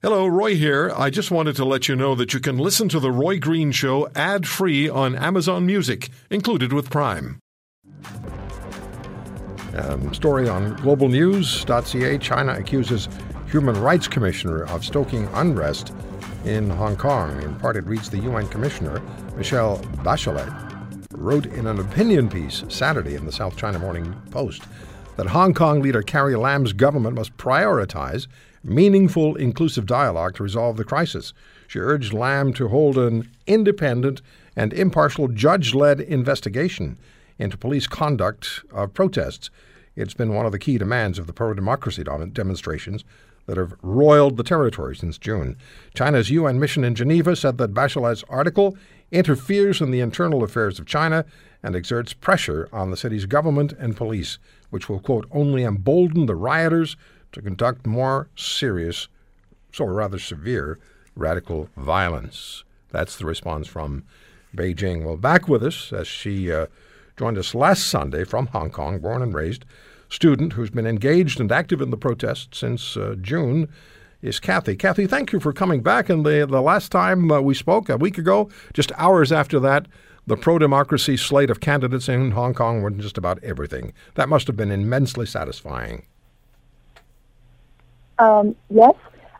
Hello, Roy here. I just wanted to let you know that you can listen to The Roy Green Show ad free on Amazon Music, included with Prime. Um, story on globalnews.ca China accuses Human Rights Commissioner of stoking unrest in Hong Kong. In part, it reads the UN Commissioner, Michelle Bachelet, wrote in an opinion piece Saturday in the South China Morning Post that Hong Kong leader Carrie Lam's government must prioritize meaningful, inclusive dialogue to resolve the crisis. She urged Lam to hold an independent and impartial judge led investigation into police conduct of protests. It's been one of the key demands of the pro democracy demonstrations that have roiled the territory since June. China's UN mission in Geneva said that Bachelet's article interferes in the internal affairs of China and exerts pressure on the city's government and police, which will, quote, only embolden the rioters to conduct more serious, so rather severe, radical violence. That's the response from Beijing. Well, back with us as she uh, joined us last Sunday from Hong Kong, born and raised, student who's been engaged and active in the protests since uh, June is Kathy. Kathy, thank you for coming back. And the, the last time uh, we spoke, a week ago, just hours after that, the pro democracy slate of candidates in Hong Kong were just about everything. That must have been immensely satisfying. Um, yes,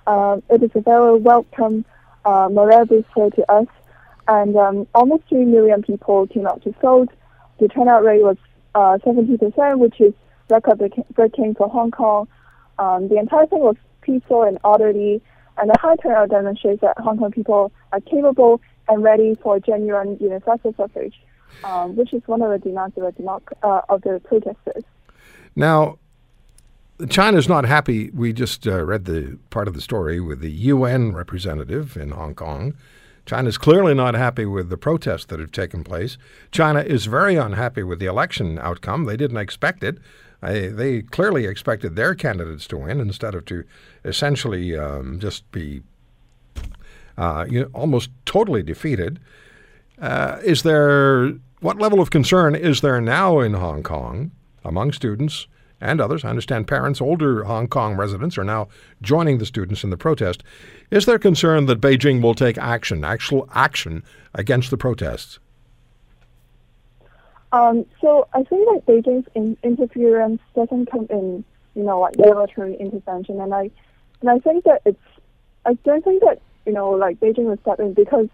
uh, it is a very welcome uh, morale booster to us, and um, almost 3 million people came out to vote. The turnout rate was uh, 70%, which is record-breaking for Hong Kong. Um, the entire thing was peaceful and orderly, and the high turnout demonstrates that Hong Kong people are capable and ready for genuine universal suffrage, um, which is one of the demands of the, democ- uh, of the protesters. Now, China's not happy. We just uh, read the part of the story with the UN representative in Hong Kong. China's clearly not happy with the protests that have taken place. China is very unhappy with the election outcome. They didn't expect it. they clearly expected their candidates to win instead of to essentially um, just be uh, you know, almost totally defeated. Uh, is there what level of concern is there now in Hong Kong among students? And others. I understand parents, older Hong Kong residents, are now joining the students in the protest. Is there concern that Beijing will take action, actual action, against the protests? Um, so I think that Beijing's in interference doesn't come in, you know, like military intervention, and I, and I think that it's, I don't think that you know, like Beijing will step in because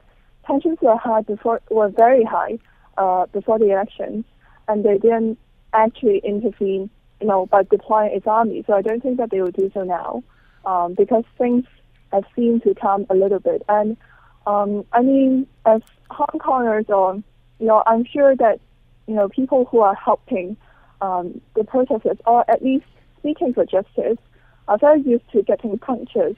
tensions were high before, were very high uh, before the elections, and they didn't actually intervene you know, by deploying its army. So I don't think that they will do so now, um, because things have seemed to calm a little bit. And um, I mean, as Hong Kongers, or you know, I'm sure that you know people who are helping um, the protesters, or at least speaking for justice, are very used to getting punches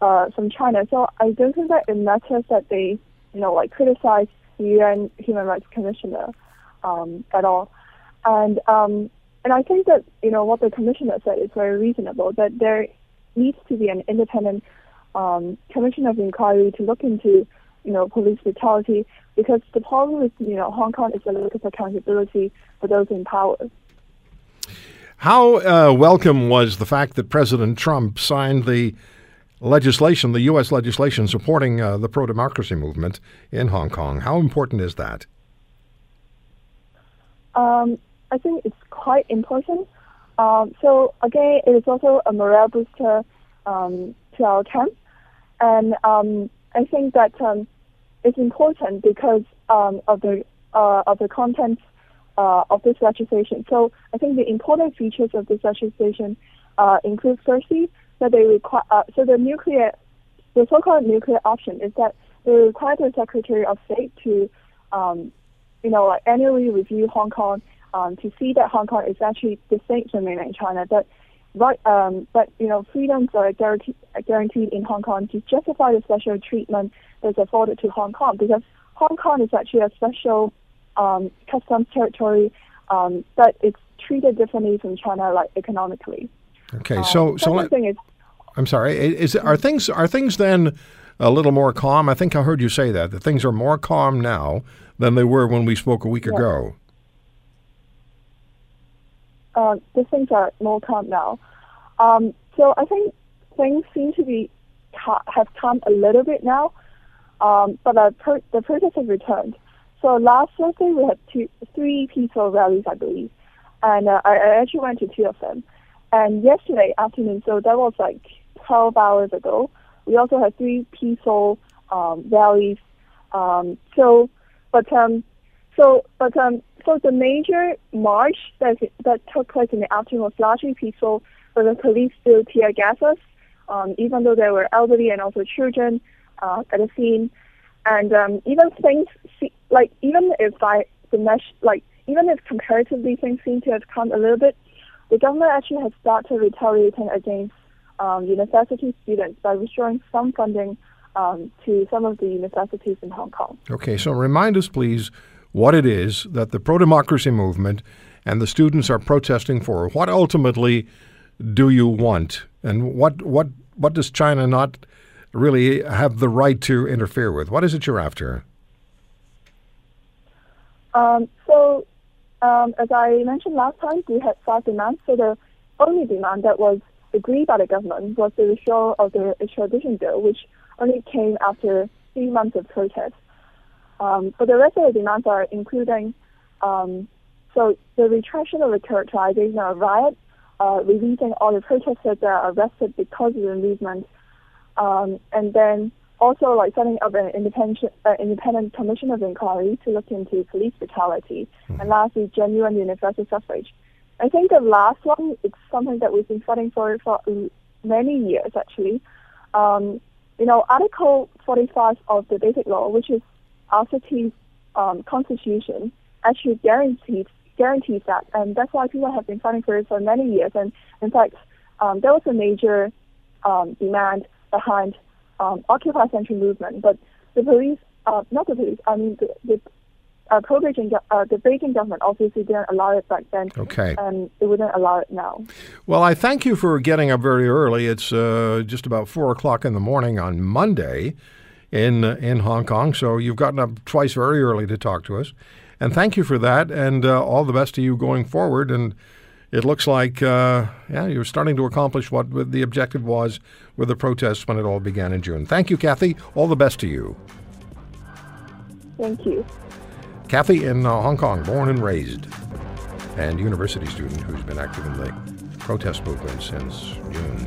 uh, from China. So I don't think that it matters that they, you know, like criticize the UN Human Rights Commissioner um, at all. And um, and I think that you know what the commissioner said is very reasonable. That there needs to be an independent um, commission of inquiry to look into you know police brutality because the problem with you know Hong Kong is a lack of accountability for those in power. How uh, welcome was the fact that President Trump signed the legislation, the U.S. legislation supporting uh, the pro democracy movement in Hong Kong? How important is that? Um, I think it's quite important. Um, so again, it is also a morale booster um, to our camp, and um, I think that um, it's important because um, of the uh, of the content uh, of this legislation. So I think the important features of this legislation uh, include firstly that they require uh, so the nuclear the so-called nuclear option is that they require the Secretary of State to um, you know like annually review Hong Kong um, to see that Hong Kong is actually distinct from mainland China. But right, um, but you know, freedoms are guaranteed, guaranteed in Hong Kong to justify the special treatment that's afforded to Hong Kong because Hong Kong is actually a special um, customs territory, um, but it's treated differently from China, like economically. Okay, so um, so let, is, I'm sorry. Is are things are things then a little more calm? I think I heard you say that that things are more calm now than they were when we spoke a week yeah. ago uh, the things are more calm now. Um, so I think things seem to be ca- have come a little bit now, um, but the, per- the protests have returned. So last Thursday we had two, three peaceful rallies, I believe, and uh, I, I actually went to two of them. And yesterday afternoon, so that was like 12 hours ago, we also had three peaceful um, rallies. Um, so, but um, so but um, so the major march that that took place in the afternoon was largely peaceful, but the police still tear gas us, um, even though there were elderly and also children uh, at the scene, and um, even things like even if by the mesh like even if comparatively things seem to have come a little bit, the government actually has started retaliating against um, university students by restoring some funding um, to some of the universities in Hong Kong. Okay, so remind us, please, what it is that the pro democracy movement and the students are protesting for. What ultimately do you want, and what what what does China not really have the right to interfere with? What is it you're after? Um, so, um, as I mentioned last time, we had five demands. So the only demand that was agreed by the government was the withdrawal of the extradition bill, which only came after three months of protests. Um, but the rest of the demands are including um, so the retraction of the characterization of riot, uh, releasing all the protesters that are arrested because of the movement, um, and then also like setting up an independent uh, independent commission of inquiry to look into police brutality, mm-hmm. and lastly, genuine universal suffrage. I think the last one is something that we've been fighting for for many years actually. Um, you know, Article 45 of the Basic Law, which is our city's um, constitution, actually guarantees guarantees that, and that's why people have been fighting for it for many years. And in fact, um, there was a major um, demand behind um, Occupy Central movement, but the police, uh, not the police, I mean the, the uh, pro-Beijing, uh, the Beijing government obviously didn't allow it back then. Okay. And it wouldn't allow it now. Well, I thank you for getting up very early. It's uh, just about four o'clock in the morning on Monday in uh, in Hong Kong. So you've gotten up twice very early to talk to us, and thank you for that. And uh, all the best to you going forward. And it looks like uh, yeah, you're starting to accomplish what the objective was with the protests when it all began in June. Thank you, Kathy. All the best to you. Thank you. Kathy in uh, Hong Kong, born and raised, and university student who's been active in the protest movement since June.